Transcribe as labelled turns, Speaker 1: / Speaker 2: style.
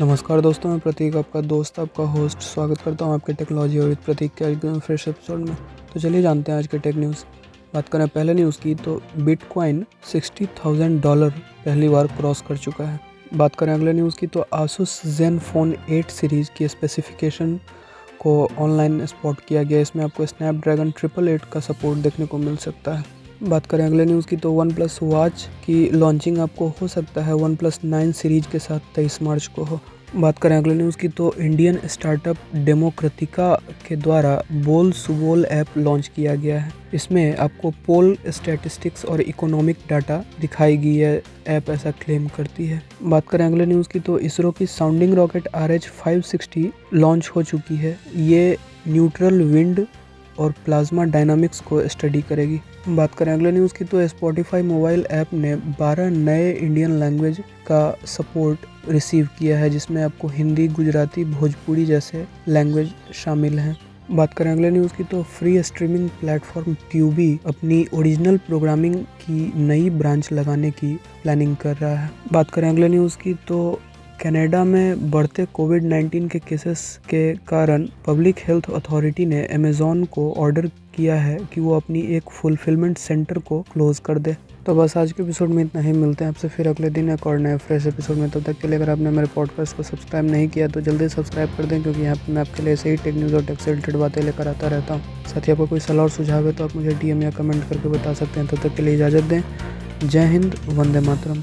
Speaker 1: नमस्कार दोस्तों, मैं प्रतीक, आपका दोस्त, आपका होस्ट स्वागत करता हूँ आपके टेक्नोलॉजी और प्रतीक के फ्रेश एपिसोड में। तो चलिए जानते हैं आज के टेक न्यूज़ बात करें पहले न्यूज़ की तो बिटकॉइन सिक्सटी थाउज़ेंड डॉलर पहली बार क्रॉस कर चुका है। बात करें अगले न्यूज़ की तो Asus ZenFone eight series की स्पेसिफिकेशन को ऑनलाइन स्पॉट किया गया। इसमें आपको स्नैपड्रैगन ट्रिपल एट का सपोर्ट देखने को मिल सकता है। बात करें अगले न्यूज़ की तो वन प्लस वॉच की लॉन्चिंग आपको हो सकता है वन प्लस नाइन सीरीज़ के साथ तेईस मार्च को हो। बात करें अगले न्यूज़ की तो इंडियन स्टार्टअप डेमोक्रेटिका के द्वारा बोल सुबोल ऐप लॉन्च किया गया है। इसमें आपको पोल स्टैटिस्टिक्स और इकोनॉमिक डाटा दिखाई गई है ऐप ऐसा क्लेम करती है। बात करें अगले न्यूज़ की तो इसरो की sounding rocket R H five sixty launch हो चुकी है। ये न्यूट्रल विंड और प्लाज्मा डायनामिक्स को स्टडी करेगी। बात करें अगले न्यूज़ की तो स्पॉटिफाई मोबाइल ऐप ने 12 नए इंडियन लैंग्वेज का सपोर्ट रिसीव किया है, जिसमें आपको हिंदी, गुजराती, भोजपुरी जैसे लैंग्वेज शामिल हैं। बात करें अगले न्यूज़ की तो फ्री स्ट्रीमिंग प्लेटफॉर्म ट्यूबी अपनी ओरिजिनल प्रोग्रामिंग की नई ब्रांच लगाने की प्लानिंग कर रहा है। बात करें अगले न्यूज़ की तो कनाडा में बढ़ते कोविड 19 के केसेस के कारण पब्लिक हेल्थ अथॉरिटी ने अमेजोन को ऑर्डर किया है कि वो अपनी एक फुलफिलमेंट सेंटर को क्लोज कर दे। तो बस आज के एपिसोड में इतना ही। मिलते हैं आपसे फिर अगले दिन एक और नए फ्रेश एपिसोड में। तब तक के लिए अगर आपने मेरे पॉडकास्ट को सब्सक्राइब नहीं किया तो जल्दी सब्सक्राइब कर दें, क्योंकि यहाँ पर मैं आपके लिए सही टेक न्यूज़ और टेक से रिलेटेड बातें लेकर आता रहता हूँ। साथ ही आपको कोई सलाह और सुझाव है तो आप मुझे डीएम या कमेंट करके बता सकते हैं। तब तक के लिए इजाज़त दें। जय हिंद, वंदे मातरम।